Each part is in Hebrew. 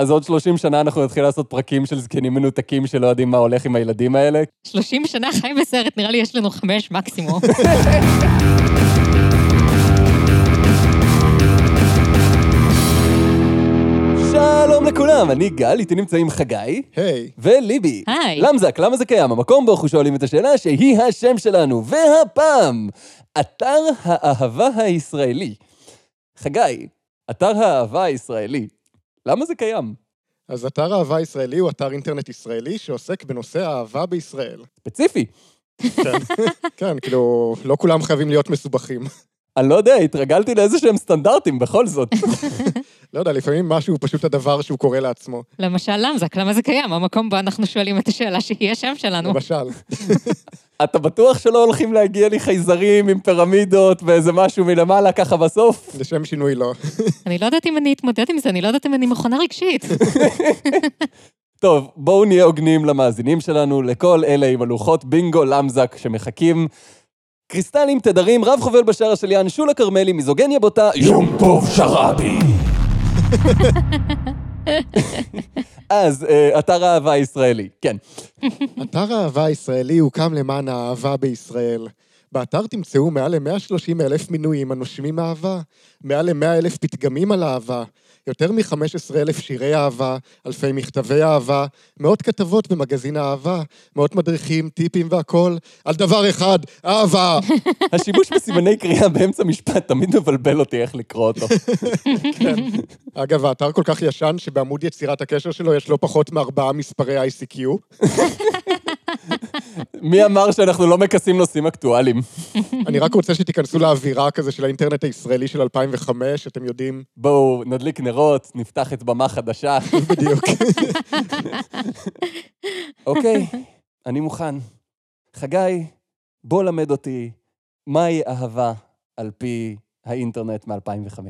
אז עוד 30 שנה אנחנו נתחיל לעשות פרקים של זקנים מנותקים שלא יודעים מה הולך עם הילדים האלה. 30 שנה חיים בסרט, נראה לי יש לנו חמש מקסימום. שלום לכולם, אני גל, איתי נמצאים חגי. היי. וליבי. היי. למזק, למה זה קיים? המקום בו אנחנו שואלים את השאלה שהיא השם שלנו. והפעם, אתר האהבה הישראלי. חגי, אתר האהבה הישראלי, למה זה קיים? אז אתר אהבה ישראלי הוא אתר אינטרנט ישראלי שעוסק בנושא האהבה בישראל. ספציפי. כן, כן, כאילו, לא כולם חייבים להיות מסובכים. אני לא יודע, התרגלתי לאיזה שהם סטנדרטים בכל זאת. לא יודע, לפעמים משהו הוא פשוט הדבר שהוא קורא לעצמו. למשל למזק, למה זה קיים? המקום בו אנחנו שואלים את השאלה שהיא השם שלנו. למשל. אתה בטוח שלא הולכים להגיע לי חייזרים עם פירמידות ואיזה משהו מלמעלה ככה בסוף? לשם שינוי לא. אני לא יודעת אם אני אתמודד עם זה, אני לא יודעת אם אני מכונה רגשית. טוב, בואו נהיה הוגנים למאזינים שלנו, לכל אלה עם הלוחות בינגו למזק שמחכים. קריסטלים, תדרים, רב חובל בשער השליין, שולה כרמלי, מיזוגניה בוטה, יום טוב שרעבי. אז, אה, אתר האהבה הישראלי, כן. אתר האהבה הישראלי הוקם למען האהבה בישראל. באתר תמצאו מעל ל-130 אלף מינויים הנושמים אהבה, מעל ל-100 אלף פתגמים על אהבה, יותר מ-15 אלף שירי אהבה, אלפי מכתבי אהבה, מאות כתבות במגזין אהבה, מאות מדריכים, טיפים והכול, על דבר אחד, אהבה! השימוש בסימני קריאה באמצע משפט תמיד מבלבל אותי איך לקרוא אותו. כן. אגב, האתר כל כך ישן שבעמוד יצירת הקשר שלו יש לא פחות מארבעה מספרי ICQ. מי אמר שאנחנו לא מכסים נושאים אקטואליים? אני רק רוצה שתיכנסו לאווירה כזה של האינטרנט הישראלי של 2005, אתם יודעים, בואו נדליק נרות, נפתח את במה חדשה. בדיוק. אוקיי, אני מוכן. חגי, בוא למד אותי מהי אהבה על פי האינטרנט מ-2005.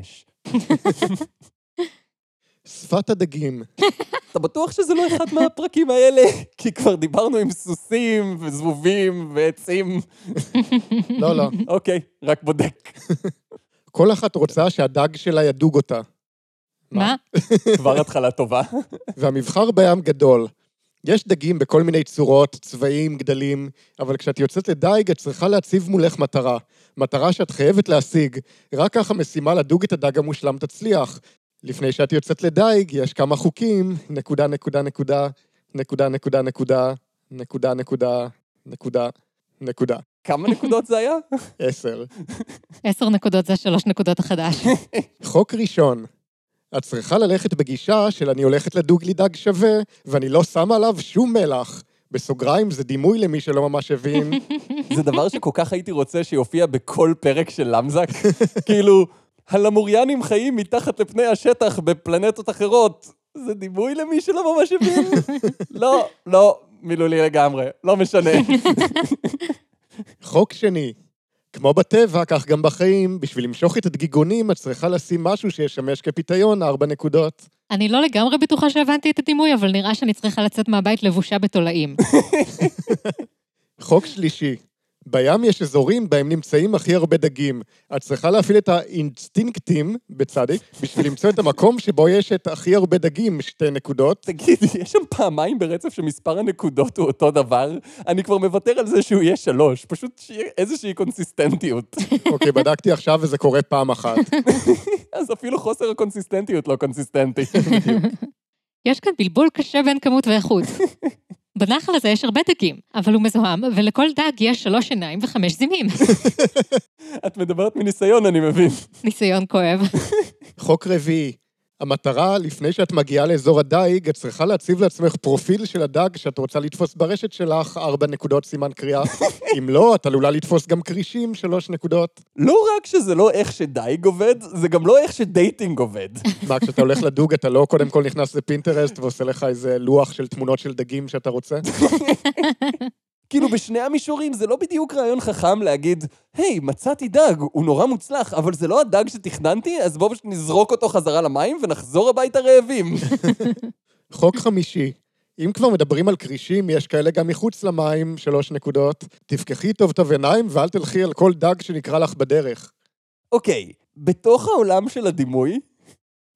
שפת הדגים. אתה בטוח שזה לא אחד מהפרקים האלה? כי כבר דיברנו עם סוסים וזבובים ועצים. לא, לא. אוקיי, רק בודק. כל אחת רוצה שהדג שלה ידוג אותה. מה? כבר התחלה טובה. והמבחר בים גדול. יש דגים בכל מיני צורות, צבעים, גדלים, אבל כשאת יוצאת לדייג, את צריכה להציב מולך מטרה. מטרה שאת חייבת להשיג. רק כך המשימה לדוג את הדג המושלם תצליח. לפני שאת יוצאת לדייג, יש כמה חוקים, נקודה, נקודה, נקודה, נקודה, נקודה, נקודה, נקודה, נקודה, נקודה, נקודה. כמה נקודות זה היה? עשר. עשר נקודות זה שלוש נקודות החדש. חוק ראשון, את צריכה ללכת בגישה של אני הולכת לדוג לי דג שווה, ואני לא שמה עליו שום מלח. בסוגריים זה דימוי למי שלא ממש הבין. זה דבר שכל כך הייתי רוצה שיופיע בכל פרק של למזק. כאילו, הלמוריאנים חיים מתחת לפני השטח בפלנטות אחרות. זה דימוי למי שלא ממש הבין? לא, לא, מילולי לגמרי, לא משנה. חוק שני, כמו בטבע, כך גם בחיים, בשביל למשוך את הדגיגונים, את צריכה לשים משהו שישמש כפיתיון, ארבע נקודות. אני לא לגמרי בטוחה שהבנתי את הדימוי, אבל נראה שאני צריכה לצאת מהבית לבושה בתולעים. חוק שלישי, בים יש אזורים בהם נמצאים הכי הרבה דגים. את צריכה להפעיל את האינסטינקטים, בצדיק, בשביל למצוא את המקום שבו יש את הכי הרבה דגים, שתי נקודות. תגיד, יש שם פעמיים ברצף שמספר הנקודות הוא אותו דבר? אני כבר מוותר על זה שהוא יהיה שלוש, פשוט שיהיה איזושהי קונסיסטנטיות. אוקיי, בדקתי עכשיו וזה קורה פעם אחת. אז אפילו חוסר הקונסיסטנטיות לא קונסיסטנטי. יש כאן בלבול קשה בין כמות ואיכות. בנחל הזה יש הרבה דגים, אבל הוא מזוהם, ולכל דג יש שלוש עיניים וחמש זימים. את מדברת מניסיון, אני מבין. ניסיון כואב. חוק רביעי, המטרה, לפני שאת מגיעה לאזור הדייג, את צריכה להציב לעצמך פרופיל של הדג שאת רוצה לתפוס ברשת שלך, ארבע נקודות סימן קריאה. אם לא, את עלולה לתפוס גם כרישים, שלוש נקודות. לא רק שזה לא איך שדייג עובד, זה גם לא איך ש dating עובד. מה, כשאתה הולך לדוג, אתה לא קודם כל נכנס ל Pinterest ועושה לך איזה לוח של תמונות של דגים שאתה רוצה? כאילו, בשני המישורים זה לא בדיוק רעיון חכם להגיד, היי, מצאתי דג, הוא נורא מוצלח, אבל זה לא הדג שתכננתי, אז בואו נזרוק אותו חזרה למים ונחזור הביתה רעבים. חוק חמישי, אם כבר מדברים על כרישים, יש כאלה גם מחוץ למים, שלוש נקודות. תפקחי טוב טוב עיניים ואל תלכי על כל דג שנקרא לך בדרך. אוקיי, בתוך העולם של הדימוי,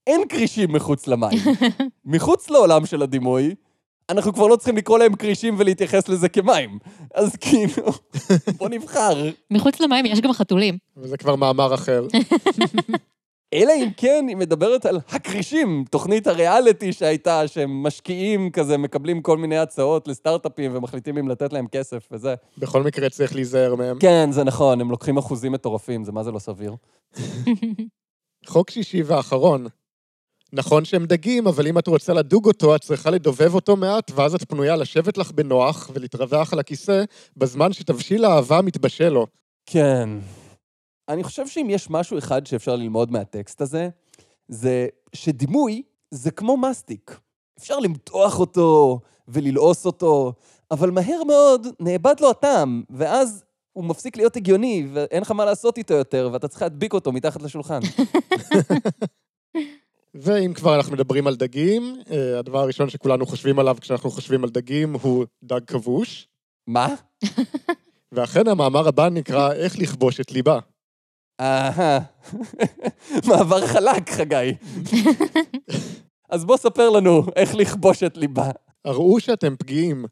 אין כרישים מחוץ למים. מחוץ לעולם של הדימוי, אנחנו כבר לא צריכים לקרוא להם כרישים ולהתייחס לזה כמים. אז כאילו, בוא נבחר. מחוץ למים יש גם חתולים. וזה כבר מאמר אחר. אלא אם כן היא מדברת על הכרישים, תוכנית הריאליטי שהייתה, שהם משקיעים כזה, מקבלים כל מיני הצעות לסטארט-אפים ומחליטים אם לתת להם כסף וזה. בכל מקרה צריך להיזהר מהם. כן, זה נכון, הם לוקחים אחוזים מטורפים, זה מה זה לא סביר. חוק שישי ואחרון. נכון שהם דגים, אבל אם את רוצה לדוג אותו, את צריכה לדובב אותו מעט, ואז את פנויה לשבת לך בנוח ולהתרווח על הכיסא, בזמן שתבשיל האהבה מתבשל לו. כן. אני חושב שאם יש משהו אחד שאפשר ללמוד מהטקסט הזה, זה שדימוי זה כמו מסטיק. אפשר למתוח אותו וללעוס אותו, אבל מהר מאוד נאבד לו הטעם, ואז הוא מפסיק להיות הגיוני, ואין לך מה לעשות איתו יותר, ואתה צריך להדביק אותו מתחת לשולחן. ואם כבר אנחנו מדברים על דגים, אה, הדבר הראשון שכולנו חושבים עליו כשאנחנו חושבים על דגים הוא דג כבוש, מה? ואכן המאמר הבא נקרא איך לכבוש את ליבה. אהה. מעבר חלק, חגי. אז בוא ספר לנו איך לכבוש את ליבה. הראו שאתם פגיעים.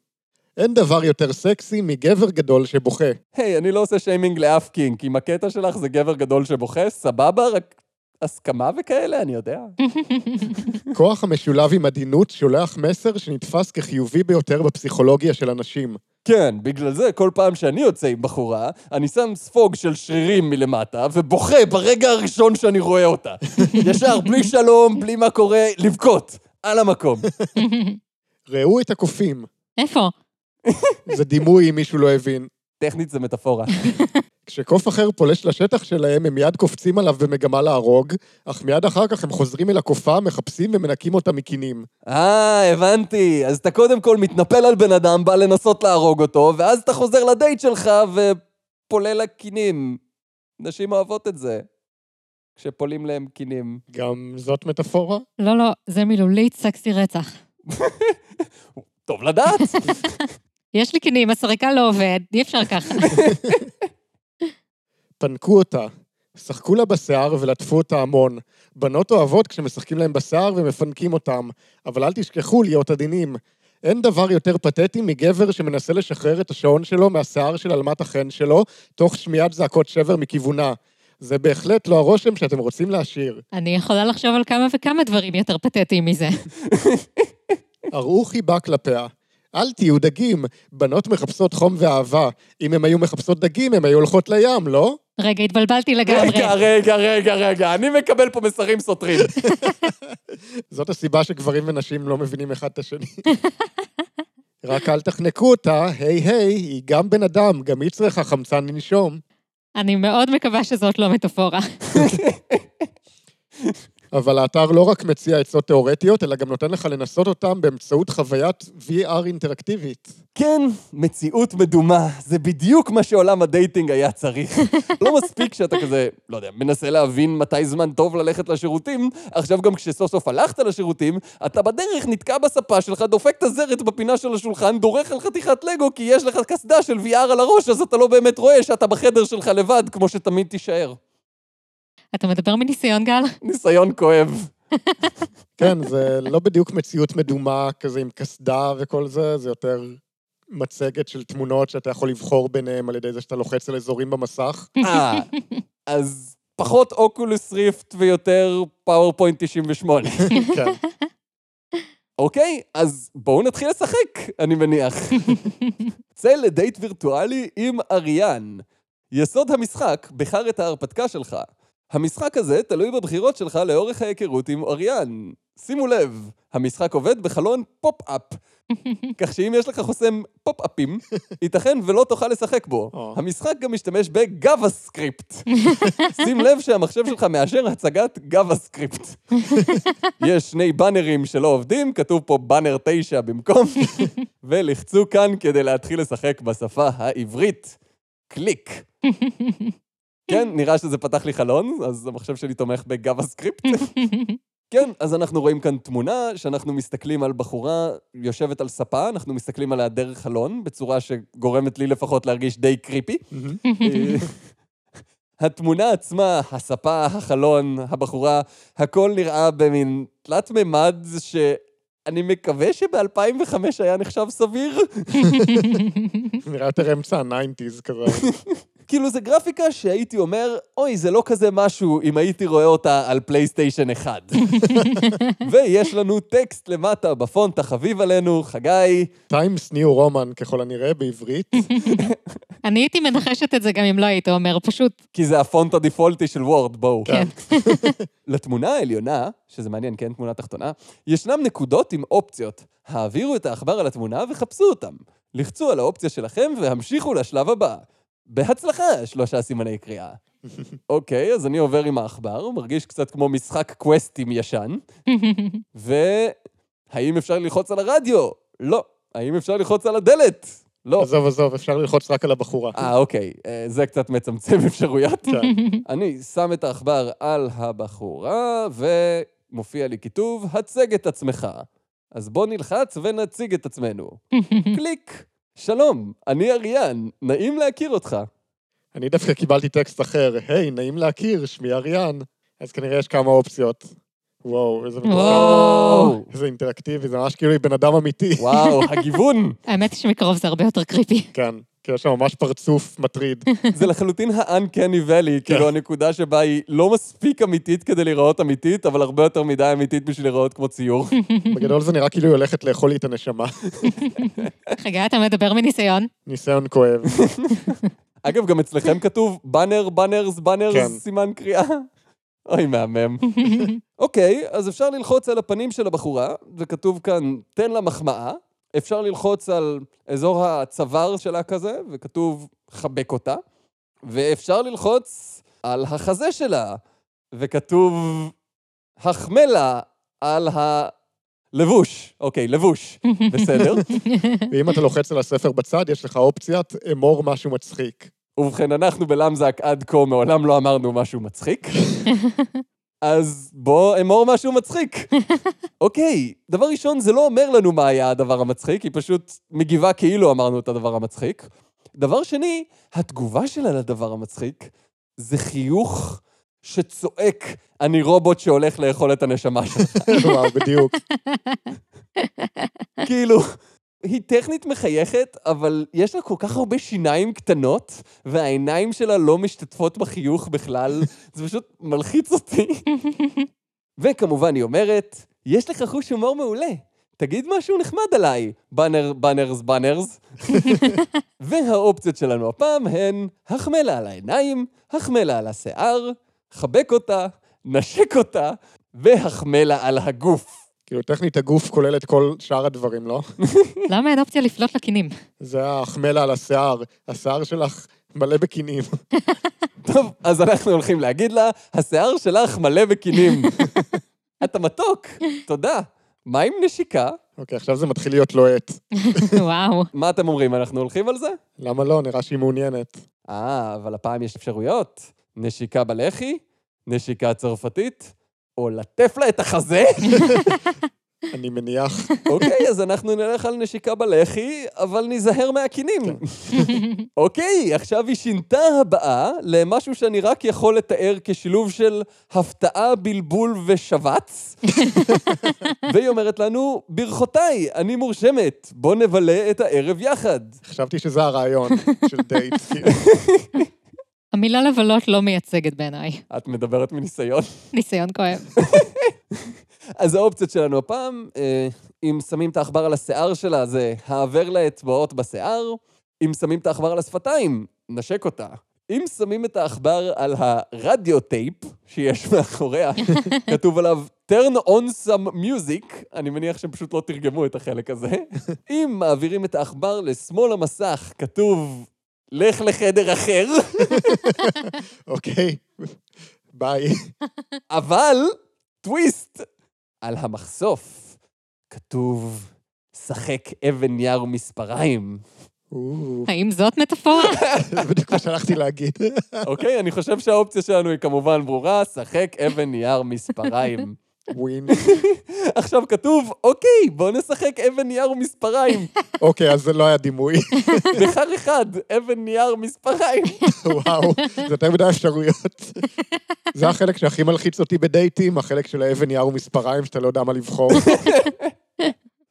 אין דבר יותר סקסי מגבר גדול שבוכה. היי, אני לא עושה שיימינג לאף קינק. אם הקטע שלך זה גבר גדול שבוכה, סבבה, רק הסכמה וכאלה, אני יודע. כוח המשולב עם עדינות שולח מסר שנתפס כחיובי ביותר בפסיכולוגיה של אנשים. כן, בגלל זה כל פעם שאני יוצא עם בחורה, אני שם ספוג של שרירים מלמטה, ובוכה ברגע הראשון שאני רואה אותה. ישר, בלי שלום, בלי מה קורה, לבכות, על המקום. ראו את הקופים. איפה? זה דימוי אם מישהו לא הבין. טכנית זה מטאפורה. כשקוף אחר פולש לשטח שלהם, הם מיד קופצים עליו במגמה להרוג, אך מיד אחר כך הם חוזרים אל הקופה, מחפשים ומנקים אותה מקינים. אה, הבנתי. אז אתה קודם כל מתנפל על בן אדם, בא לנסות להרוג אותו, ואז אתה חוזר לדייט שלך ופולה לה קינים. נשים אוהבות את זה. כשפולים להם קינים. גם זאת מטאפורה? לא, לא, זה מילולית סקסי רצח. טוב לדעת. יש לי קינים, הסריקה לא עובד, אי אפשר ככה. פנקו אותה. שחקו לה בשיער ולטפו אותה המון. בנות אוהבות כשמשחקים להם בשיער ומפנקים אותם, אבל אל תשכחו להיות עדינים. אין דבר יותר פתטי מגבר שמנסה לשחרר את השעון שלו מהשיער של אלמת החן שלו, תוך שמיעת זעקות שבר מכיוונה. זה בהחלט לא הרושם שאתם רוצים להשאיר. אני יכולה לחשוב על כמה וכמה דברים יותר פתטיים מזה. הראו חיבה כלפיה. אל תהיו דגים, בנות מחפשות חום ואהבה. אם הן היו מחפשות דגים, הן היו הולכות לים, לא? רגע, התבלבלתי לגמרי. רגע, רגע, רגע, רגע, אני מקבל פה מסרים סותרים. זאת הסיבה שגברים ונשים לא מבינים אחד את השני. רק אל תחנקו אותה, היי היי, היא גם בן אדם, גם היא צריכה חמצן לנשום. אני מאוד מקווה שזאת לא מטאפורה. אבל האתר לא רק מציע עצות תיאורטיות, אלא גם נותן לך לנסות אותם באמצעות חוויית VR אינטראקטיבית. כן, מציאות מדומה, זה בדיוק מה שעולם ה dating היה צריך. לא מספיק שאתה כזה, לא יודע, מנסה להבין מתי זמן טוב ללכת לשירותים, עכשיו גם כשסוף סוף הלכת לשירותים, אתה בדרך נתקע בספה שלך, דופק את הזרת בפינה של השולחן, דורך על חתיכת לגו, כי יש לך קסדה של VR על הראש, אז אתה לא באמת רואה שאתה בחדר שלך לבד, כמו שתמיד תישאר. אתה מדבר מניסיון, גל? ניסיון כואב. כן, זה לא בדיוק מציאות מדומה כזה עם קסדה וכל זה, זה יותר מצגת של תמונות שאתה יכול לבחור ביניהם על ידי זה שאתה לוחץ על אזורים במסך. אה, אז פחות Oculus Rift ויותר PowerPoint 98. כן. אוקיי, אז בואו נתחיל לשחק, אני מניח. צא לדייט וירטואלי עם אריאן. יסוד המשחק, בחר את ההרפתקה שלך. המשחק הזה תלוי בבחירות שלך לאורך ההיכרות עם אריאן. שימו לב, המשחק עובד בחלון pop-up, כך שאם יש לך חוסם פופ-אפים, ייתכן ולא תוכל לשחק בו. המשחק גם משתמש ב JavaScript. שים לב שהמחשב שלך מאשר הצגת JavaScript. יש שני באנרים שלא עובדים, כתוב פה באנר 9 במקום, ולחצו כאן כדי להתחיל לשחק בשפה העברית. קליק. כן, נראה שזה פתח לי חלון, אז המחשב שלי תומך ב JavaScript. כן, אז אנחנו רואים כאן תמונה שאנחנו מסתכלים על בחורה יושבת על ספה, אנחנו מסתכלים עליה דרך חלון, בצורה שגורמת לי לפחות להרגיש די creepy. אה, התמונה עצמה, הספה, החלון, הבחורה, הכל נראה במין תלת מימד שאני מקווה שב-2005 היה נחשב סביר. נראה יותר אמצע ה-90's כזה. כאילו, זה גרפיקה שהייתי אומר, אוי, זה לא כזה משהו אם הייתי רואה אותה על PlayStation 1. ויש לנו טקסט למטה בפונט החביב עלינו, חגי. Times New Roman, ככל הנראה, בעברית. אני הייתי מנחשת את זה גם אם לא היית אומר, פשוט, כי זה הפונט הדיפולטי של Word, בואו. כן. לתמונה העליונה, שזה מעניין, כן, תמונה תחתונה, ישנם נקודות עם אופציות. העבירו את העכבר על התמונה וחפשו אותם. לחצו על האופציה שלכם והמשיכו לשלב הבא. בהצלחה, שלושה סימני קריאה. אוקיי, אז אני עובר עם העכבר, מרגיש קצת כמו משחק קווסטים ישן. והאם אפשר ללחוץ על הרדיו? לא. האם אפשר ללחוץ על הדלת? לא. עזוב, עזוב, אפשר ללחוץ רק על הבחורה. אה, אוקיי, אה, זה קצת מצמצם אפשרויות. כן. אני שם את העכבר על הבחורה, ומופיע לי כיתוב, הצג את עצמך. אז בוא נלחץ ונציג את עצמנו. קליק. שלום, אני אריאן, נעים להכיר אותך. אני דווקא קיבלתי טקסט אחר, היי, נעים להכיר, שמי אריאן. אז כנראה יש כמה אופציות. וואו, איזה מתוחכם. וואו. איזה אינטראקטיבי, זה ממש כאילו היא בן אדם אמיתי. וואו, הגיוון. האמת היא שמקרוב זה הרבה יותר קריפי. כן, כאילו יש שם ממש פרצוף מטריד. זה לחלוטין ה-uncanny valley, כאילו הנקודה שבה היא לא מספיק אמיתית כדי להיראות אמיתית, אבל הרבה יותר מדי אמיתית בשביל להיראות כמו ציור. בגדול זה נראה כאילו היא הולכת לאכול לי את הנשמה. חגי, אתה מדבר מניסיון? ניסיון כואב. אגב, גם אצלכם כתוב באנר, באנרס, באנרס, כן. סימן קריאה. אוי, מהמם. אוקיי, אז אפשר ללחוץ על הפנים של הבחורה, וכתוב כאן, תן לה מחמאה. אפשר ללחוץ על אזור הצוואר שלה כזה, וכתוב, חבק אותה. ואפשר ללחוץ על החזה שלה, וכתוב, החמלה על הלבוש. אוקיי, לבוש. בסדר. ואם אתה לוחץ על הספר בצד, יש לך אופציית אמור משהו מצחיק. ובכן, אנחנו בלמזק עד כה מעולם לא אמרנו משהו מצחיק. אז בוא אמור משהו מצחיק. אוקיי, דבר ראשון, זה לא אומר לנו מה היה הדבר המצחיק, היא פשוט מגיבה כאילו אמרנו את הדבר המצחיק. דבר שני, התגובה שלה לדבר המצחיק זה חיוך שצועק, אני רובוט שהולך לאכול את הנשמה שלך. וואו, בדיוק. כאילו, היא טכנית מחייכת, אבל יש לה כל כך הרבה שיניים קטנות, והעיניים שלה לא משתתפות בחיוך בכלל, זה פשוט מלחיץ אותי. וכמובן, היא אומרת, יש לך חוש הומור מעולה. תגיד משהו נחמד עליי, באנר, באנרס, באנרס. והאופציות שלנו הפעם הן החמלה על העיניים, החמלה על השיער, חבק אותה, נשק אותה, והחמלה על הגוף. כאילו, טכנית הגוף כולל את כל שאר הדברים, לא? למה אין אופציה לפלוט לקינים? זה החמלה על השיער. השיער שלך מלא בקינים. טוב, אז אנחנו הולכים להגיד לה, השיער שלך מלא בקינים. אתה מתוק, תודה. מה עם נשיקה? אוקיי, עכשיו זה מתחיל להיות לוהט. וואו. מה אתם אומרים, אנחנו הולכים על זה? למה לא? נראה שהיא מעוניינת. אה, אבל הפעם יש אפשרויות. נשיקה בלחי, נשיקה צרפתית, או לטף לה את החזה. אני מניח. אוקיי, אז אנחנו נלך על נשיקה בלחי, אבל ניזהר מהקינים. אוקיי, עכשיו היא שינתה הבאה למשהו שאני רק יכול לתאר כשילוב של הפתעה, בלבול ושבץ. והיא אומרת לנו, ברכותיי, אני מורשמת, בוא נבלה את הערב יחד. חשבתי שזה הרעיון של דייט. המילה לבלות לא מייצגת בעיניי. את מדברת מניסיון. ניסיון כואב. אז האופציות שלנו הפעם, אה, אם שמים את העכבר על השיער שלה, זה העבר לה אצבעות בשיער. אם שמים את העכבר על השפתיים, נשק אותה. אם שמים את העכבר על הרדיו טייפ שיש מאחוריה, כתוב עליו turn on some music, אני מניח שהם פשוט לא תרגמו את החלק הזה. אם מעבירים את העכבר לשמאל המסך, כתוב לך לחדר אחר, אוקיי, ביי. אבל, טוויסט, על המחשוף כתוב, שחק אבן נייר ומספריים. או, האם זאת מטאפורה? זה בדיוק מה שהלכתי להגיד. אוקיי? אני חושב שהאופציה שלנו היא כמובן ברורה, שחק אבן נייר מספריים. win. עכשיו כתוב, אוקיי, בוא נשחק אבן נייר ומספריים. אוקיי, אז זה לא היה דימוי. בחר אחד, אבן נייר מספריים. וואו, זה יותר מדי אפשרויות. זה החלק שהכי מלחיץ אותי בדייטים, החלק של האבן נייר ומספריים, שאתה לא יודע מה לבחור.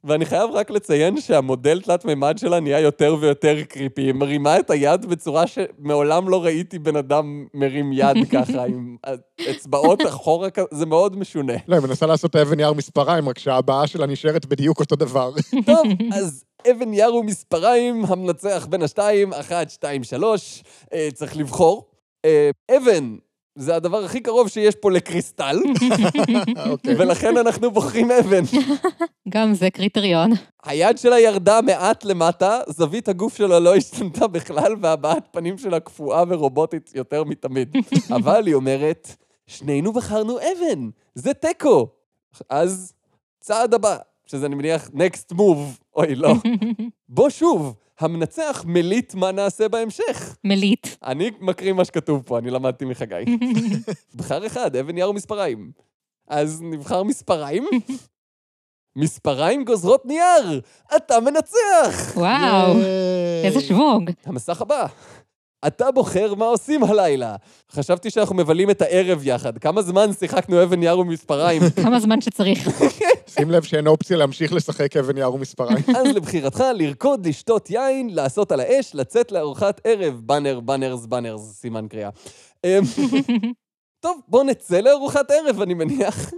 ואני חייב רק לציין שהמודל תלת-מימד שלה נהיה יותר ויותר creepy. היא מרימה את היד בצורה שמעולם לא ראיתי בן אדם מרים יד ככה, עם אצבעות אחורה, כ- זה מאוד משונה. לא, היא מנסה לעשות האבן נייר מספריים, רק שהבעה שלה נשארת בדיוק אותו דבר. טוב, אז אבן נייר ומספריים, המנצח בין השתיים, אחת, שתיים, שלוש, אה, צריך לבחור. אה, אבן, זה הדבר הכי קרוב שיש פה לקריסטל, אוקיי. ולכן אנחנו בוחרים אבן. גם זה קריטריון. היד שלה ירדה מעט למטה, זווית הגוף שלה לא השתנתה בכלל, והבעת פנים שלה קפואה ורובוטית יותר מתמיד. אבל היא אומרת, שנינו בחרנו אבן, זה תיקו. אז צעד הבא, שזה אני מניח next move, אוי לא. בוא שוב, המנצח מליט מה נעשה בהמשך. מליט. אני מקריא מה שכתוב פה, אני למדתי מחגי. בחר אחד, אבן נייר ומספריים. אז נבחר מספריים? מספריים גוזרות נייר! אתה מנצח! וואו. איזה שוונג. המסך הבא. אתה בוחר מה עושים הלילה. חשבתי שאנחנו מבלים את הערב יחד. כמה זמן שיחקנו אבן נייר ומספריים? כמה זמן שצריך. שים לב שאין אופציה להמשיך לשחק אבן נייר ומספריים. אז לבחירתך, לרקוד, לשתות יין, לעשות על האש, לצאת לארוחת ערב. באנר, באנרס, באנרס, סימן קריאה. אמ, טוב, בוא נצא לארוחת ערב, אני מניח.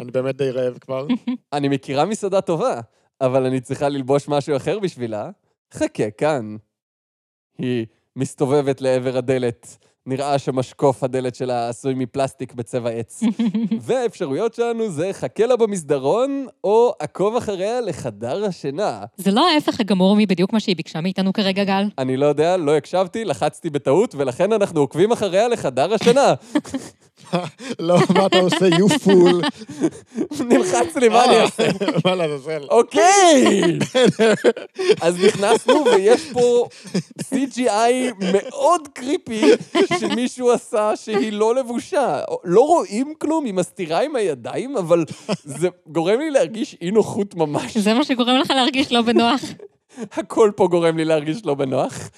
אני באמת די רעב כבר. אני מכירה מסעדה טובה, אבל אני צריכה ללבוש משהו אחר בשבילה. חכה, כאן. היא מסתובבת לעבר הדלת. נראה שמשקוף הדלת שלה עשוי מפלסטיק בצבע עץ. והאפשרויות שלנו זה חכה לה במסדרון, או עקוב אחריה לחדר השינה. זה לא ההפך הגמור מבדיוק מה שהיא ביקשה מאיתנו כרגע, גל. אני לא יודע, לא הקשבתי, לחצתי בטעות, ולכן אנחנו עוקבים אחריה לחדר השינה. לא, מה אתה עושה, you fool. נלחץ לי, מה אני אעשה? מה לעזאזל? אוקיי! אז נכנסנו, ויש פה CGI מאוד קריפי שמישהו עשה שהיא לא לבושה. לא רואים כלום, היא מסתירה עם הידיים, אבל זה גורם לי להרגיש אי נוחות ממש. זה מה שגורם לך להרגיש לא בנוח. הכל פה גורם לי להרגיש לא בנוח.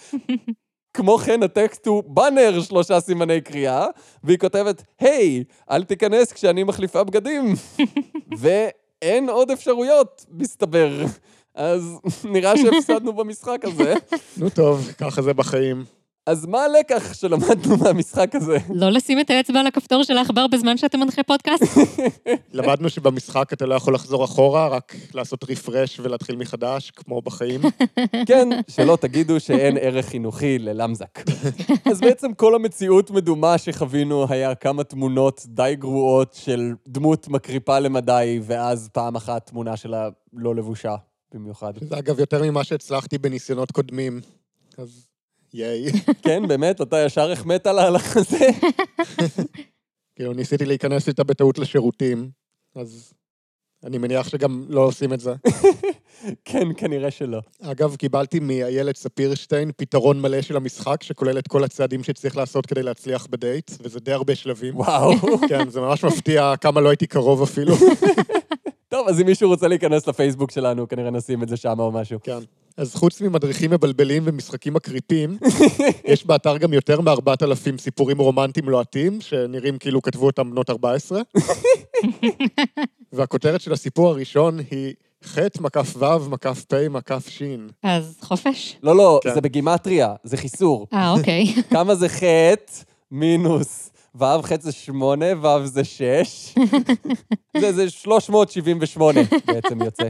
כמו כן, הטקסט הוא באנר שלושה סימני קריאה, והיא כותבת, היי, אל תיכנס כשאני מחליפה בגדים. ואין עוד אפשרויות, מסתבר. אז נראה שהפסדנו במשחק הזה. נו טוב, ככה זה בחיים. אז מה הלקח שלמדנו מהמשחק הזה? לא לשים את האצבע על הכפתור של העכבר בזמן שאתה מנחה פודקאסט? למדנו שבמשחק אתה לא יכול לחזור אחורה, רק לעשות רפרש ולהתחיל מחדש, כמו בחיים. כן, שלא תגידו שאין ערך חינוכי ללמזק. אז בעצם כל המציאות מדומה שחווינו היה כמה תמונות די גרועות של דמות מקריפה למדי, ואז פעם אחת תמונה שלה לא לבושה במיוחד. זה אגב יותר ממה שהצלחתי בניסיונות קודמים. אז ייי. כן, באמת, אתה ישר החמאת על ההלך הזה? כאילו, ניסיתי להיכנס איתה בטעות לשירותים, אז אני מניח שגם לא עושים את זה. כן, כנראה שלא. אגב, קיבלתי מאיילת ספירשטיין פתרון מלא של המשחק, שכולל את כל הצעדים שצריך לעשות כדי להצליח בדייט, וזה די הרבה שלבים. וואו. כן, זה ממש מפתיע כמה לא הייתי קרוב אפילו. טוב, אז אם מישהו רוצה להיכנס לפייסבוק שלנו, כנראה נשים את זה שם או משהו. כן. אז חוץ ממדריכים מבלבלים ומשחקים מקריפים, יש באתר גם יותר מ-4,000 סיפורים רומנטיים לוהטים, שנראים כאילו כתבו אותם בנות 14. והכותרת של הסיפור הראשון היא ח' מקף ו' מקף פ' מקף ש'. אז חופש? לא, לא, כן. זה בגימטריה, זה חיסור. אה, אוקיי. כמה זה חטא מינוס ו' חטא זה שמונה, ו' זה שש. זה, זה 378 בעצם יוצא.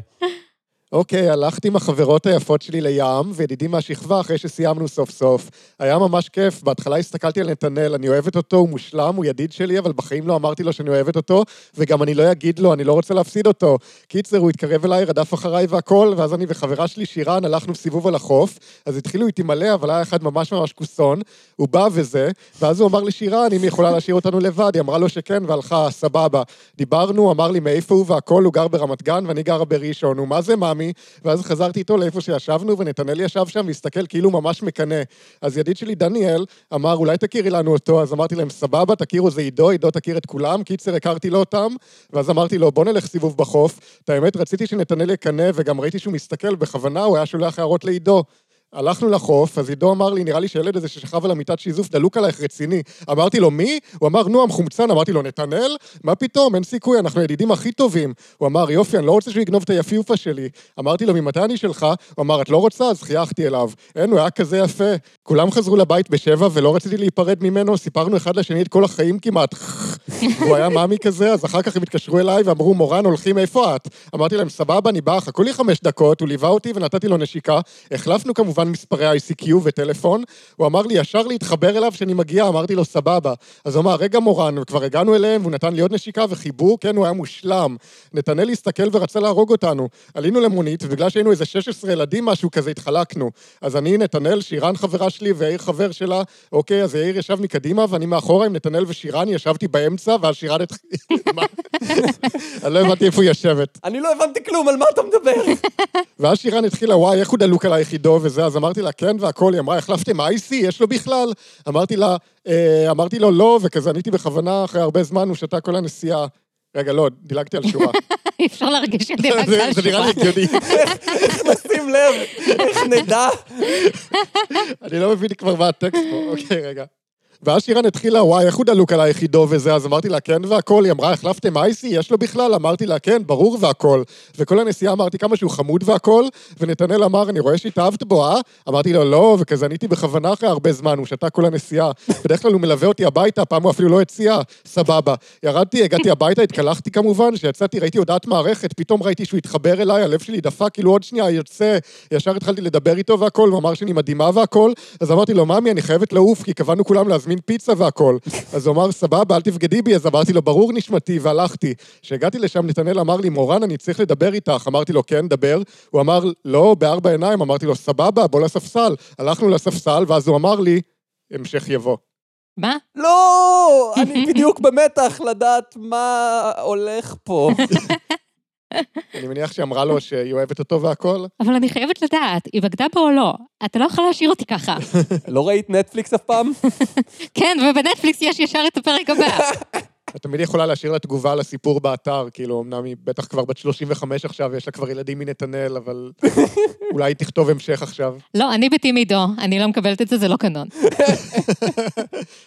אוקיי, הלכתי עם החברות היפות שלי לים, וידידי מהשכבה אחרי שסיימנו סוף סוף. היה ממש כיף, בהתחלה הסתכלתי על נתנאל, אני אוהבת אותו, הוא מושלם, הוא ידיד שלי, אבל בחיים לא אמרתי לו שאני אוהבת אותו, וגם אני לא אגיד לו, אני לא רוצה להפסיד אותו. קיצר, הוא התקרב אליי, רדף אחריי והכל, ואז אני וחברה שלי, שירן, הלכנו סיבוב על החוף, אז התחילו איתי מלא, אבל היה אחד ממש ממש כוסון, הוא בא וזה, ואז הוא אמר לשירן, אם היא יכולה להשאיר אותנו לבד, היא אמרה לו שכן, והלכה, סבבה. דיברנו, אמר לי מאיפה הוא והכל, הוא גר ברמת גן, ואני גרה בראשון, הוא זה מאמין מי, ואז חזרתי איתו לאיפה שישבנו, ונתנאל ישב שם והסתכל כאילו ממש מקנא. אז ידיד שלי, דניאל, אמר, אולי תכירי לנו אותו, אז אמרתי להם, סבבה, תכירו, זה עידו, עידו תכיר את כולם, קיצר, הכרתי לו אותם, ואז אמרתי לו, בוא נלך סיבוב בחוף. את האמת, רציתי שנתנאל יקנא, וגם ראיתי שהוא מסתכל בכוונה, הוא היה שולח הערות לעידו. הלכנו לחוף, אז עידו אמר לי, נראה לי שהילד הזה ששכב על המיטת שיזוף דלוק עלייך רציני. אמרתי לו, מי? הוא אמר, נו, המחומצן. אמרתי לו, נתנאל? מה פתאום, אין סיכוי, אנחנו הידידים הכי טובים. הוא אמר, יופי, אני לא רוצה שהוא יגנוב את היפיופה שלי. אמרתי לו, ממתי אני שלך? הוא אמר, את לא רוצה? אז חייכתי אליו. אין, הוא היה כזה יפה. כולם חזרו לבית בשבע ולא רציתי להיפרד ממנו, סיפרנו אחד לשני את כל החיים כמעט. הוא היה מאמי כזה, אז אחר כך הם התקשרו אליי ואמרו, מורן, הולכים, איפה את? אמרתי להם, סבבה, אני בא, חכו לי חמש דקות, הוא ליווה אותי ונתתי לו נשיקה. החלפנו כמובן מספרי ICQ וטלפון. הוא אמר לי, ישר להתחבר אליו שאני מגיע, אמרתי לו, סבבה. אז הוא אמר, רגע, מורן, וכבר הגענו אליהם, והוא נתן לי עוד נשיקה וחיבוק, כן, הוא היה מושלם. נתנאל הסתכל ורצה להרוג אותנו. עלינו למונית, ובגלל שהיינו איזה 16 ילדים, משהו כזה, התחלקנו. אז אני, נתנאל, שירן חברה שלי ויאיר חבר שלה, אוקיי, אז יאיר ישב מקדימה, ואני מאחורה עם נתנאל ושירן, ישבתי באמצע, ואז שירן התחיל... לא הבנתי איפה היא יושבת. אני לא הבנתי כלום, על מה אתה מדבר? ואז שירן התחילה, וואי, איך הוא דלוק עלייך עידו וזה, אז אמרתי לה, כן והכל, היא אמרה, החלפתם אייסי? יש לו בכלל? אמרתי לה, אה, אמרתי לו, לא, וכזה עניתי בכוונה, אחרי הרבה זמן, הוא שתה כל הנסיעה. רגע, לא, דילגתי על שורה. אי אפשר להרגיש שדילגת על זה נראה לי שורה. הגיוני. איך נשים לב? איך נדע? אני לא מבין כבר מה הטקסט פה, אוקיי, רגע. ואז שירן התחילה, וואי, איך הוא דלוק עלייך עידו וזה, אז אמרתי לה, כן והכל, היא אמרה, החלפתם אייסי? יש לו בכלל? אמרתי לה, כן, ברור והכל. וכל הנסיעה אמרתי כמה שהוא חמוד והכל, ונתנאל אמר, אני רואה שהתאהבת בו, אה? אמרתי לו, לא, וכזה עניתי בכוונה אחרי הרבה זמן, הוא שתה כל הנסיעה. בדרך כלל הוא מלווה אותי הביתה, פעם הוא אפילו לא הציע, סבבה. ירדתי, הגעתי הביתה, התקלחתי כמובן, כשיצאתי ראיתי הודעת מערכת, פתאום ראיתי שהוא התחבר אליי, הלב שלי דפק, כאילו עוד שנייה יוצא, ישר התחלתי לדבר איתו והכל, הוא אמר שאני מדהימה והכל, אז אמרתי לו, ממי, אני חייבת לעוף, כי קבענו כולם להזמין פיצה והכל. אז הוא אמר, סבבה, אל תבגדי בי, אז אמרתי לו, ברור נשמתי, והלכתי. כשהגעתי לשם, נתנאל אמר לי, מורן, אני צריך לדבר איתך. אמרתי לו, כן, דבר. הוא אמר, לא, בארבע עיניים. אמרתי לו, סבבה, בוא לספסל. הלכנו לספסל, ואז הוא אמר לי, המשך יבוא. מה? לא! אני בדיוק במתח לדעת מה הולך פה. אני מניח שהיא אמרה לו שהיא אוהבת אותו והכל. אבל אני חייבת לדעת, היא בגדה בו או לא? אתה לא יכול להשאיר אותי ככה. לא ראית נטפליקס אף פעם? כן, ובנטפליקס יש ישר את הפרק הבא. את תמיד יכולה להשאיר לה תגובה לסיפור באתר, כאילו, אמנם היא בטח כבר בת 35 עכשיו, יש לה כבר ילדים מנתנאל, אבל אולי היא תכתוב המשך עכשיו. לא, אני בטים עידו, אני לא מקבלת את זה, זה לא קנון.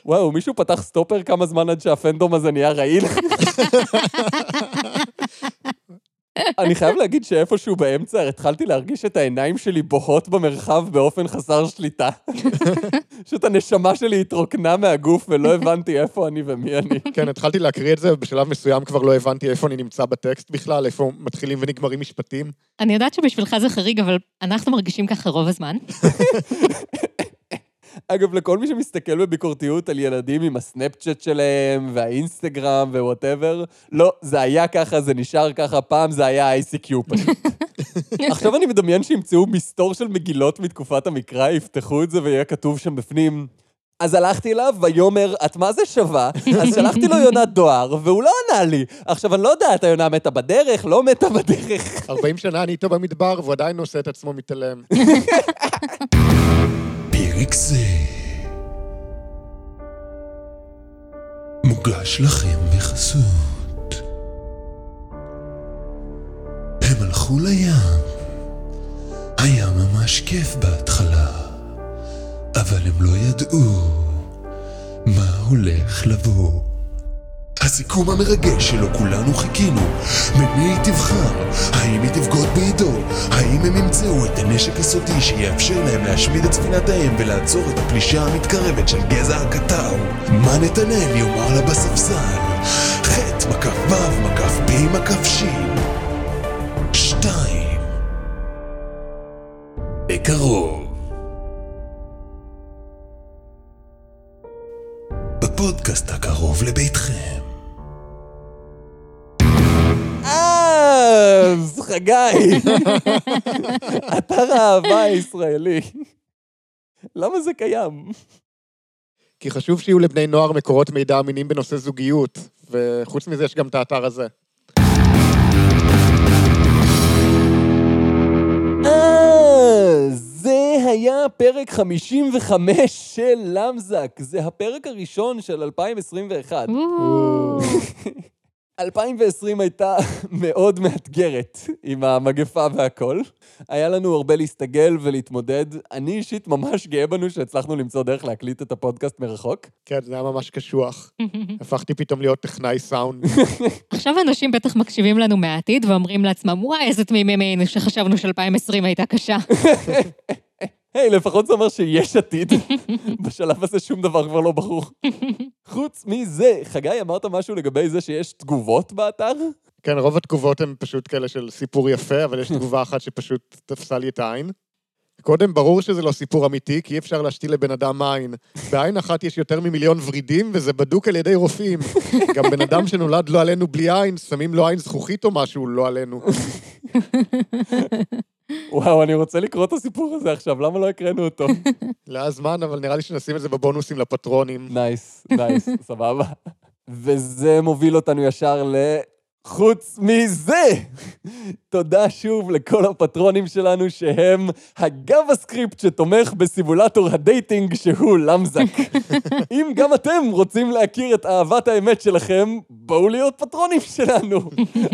וואו, מישהו פתח סטופר כמה זמן עד שהפנדום הזה נהיה רעיל? אני חייב להגיד שאיפשהו באמצע התחלתי להרגיש את העיניים שלי בוהות במרחב באופן חסר שליטה. פשוט הנשמה שלי התרוקנה מהגוף ולא הבנתי איפה אני ומי אני. כן, התחלתי להקריא את זה, ובשלב מסוים כבר לא הבנתי איפה אני נמצא בטקסט בכלל, איפה מתחילים ונגמרים משפטים. אני יודעת שבשבילך זה חריג, אבל אנחנו מרגישים ככה רוב הזמן. אגב, לכל מי שמסתכל בביקורתיות על ילדים עם ה Snapchat שלהם, וה Instagram ו whatever, לא, זה היה ככה, זה נשאר ככה, פעם זה היה ICQ פשוט. עכשיו אני מדמיין שימצאו מסתור של מגילות מתקופת המקרא, יפתחו את זה ויהיה כתוב שם בפנים. אז הלכתי אליו, ויאמר, את מה זה שווה? אז שלחתי לו יונת דואר, והוא לא ענה לי. עכשיו, אני לא יודעת, היונה מתה בדרך, לא מתה בדרך. 40 שנה אני איתו במדבר, והוא עדיין עושה את עצמו מתעלם. פרק זה מוגש לכם בחסות. הם הלכו לים. היה ממש כיף בהתחלה, אבל הם לא ידעו מה הולך לבוא. הסיכום המרגש שלו כולנו חיכינו. במי היא תבחר? האם היא תבגוד בעידו? האם הם ימצאו את הנשק הסודי שיאפשר להם להשמיד את ספינתיהם ולעצור את הפלישה המתקרבת של גזע הקטר? מה נתנאל יאמר לה בספסל? ח' מקף ו' מקף פ' מקף ש' שתיים בקרוב בפודקאסט הקרוב לביתכם אז, חגי, אתר האהבה הישראלי. למה זה קיים? כי חשוב שיהיו לבני נוער מקורות מידע אמינים בנושא זוגיות, וחוץ מזה יש גם את האתר הזה. אה, זה היה פרק 55 של למזק, זה הפרק הראשון של 2021. וואו. 2020 הייתה מאוד מאתגרת עם המגפה והכל. היה לנו הרבה להסתגל ולהתמודד. אני אישית ממש גאה בנו שהצלחנו למצוא דרך להקליט את הפודקאסט מרחוק. כן, זה היה ממש קשוח. הפכתי פתאום להיות טכנאי סאונד. עכשיו אנשים בטח מקשיבים לנו מהעתיד ואומרים לעצמם, וואי, איזה תמימים היינו שחשבנו ש-2020 הייתה קשה. היי, לפחות זה אומר שיש עתיד. בשלב הזה שום דבר כבר לא ברור. חוץ מזה, חגי, אמרת משהו לגבי זה שיש תגובות באתר? כן, רוב התגובות הן פשוט כאלה של סיפור יפה, אבל יש תגובה אחת שפשוט תפסה לי את העין. קודם, ברור שזה לא סיפור אמיתי, כי אי אפשר להשתיל לבן אדם עין. בעין אחת יש יותר ממיליון ורידים, וזה בדוק על ידי רופאים. גם בן אדם שנולד לא עלינו בלי עין, שמים לו עין זכוכית או משהו, לא עלינו. וואו, אני רוצה לקרוא את הסיפור הזה עכשיו, למה לא הקראנו אותו? לא היה זמן, אבל נראה לי שנשים את זה בבונוסים לפטרונים. nice, nice, סבבה. וזה מוביל אותנו ישר ל... חוץ מזה, תודה שוב לכל הפטרונים שלנו שהם ה JavaScript שתומך בסימולטור ה dating שהוא למזק. אם גם אתם רוצים להכיר את אהבת האמת שלכם, בואו להיות פטרונים שלנו.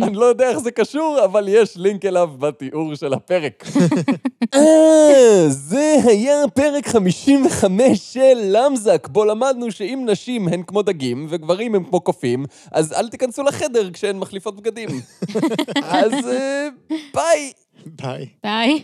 אני לא יודע איך זה קשור, אבל יש לינק אליו בתיאור של הפרק. אה, זה היה פרק 55 של למזק, בו למדנו שאם נשים הן כמו דגים וגברים הם כמו קופים, אז אל תיכנסו לחדר כשהן מחליפות חליפות בגדים. אז אה, ביי. ביי. ביי.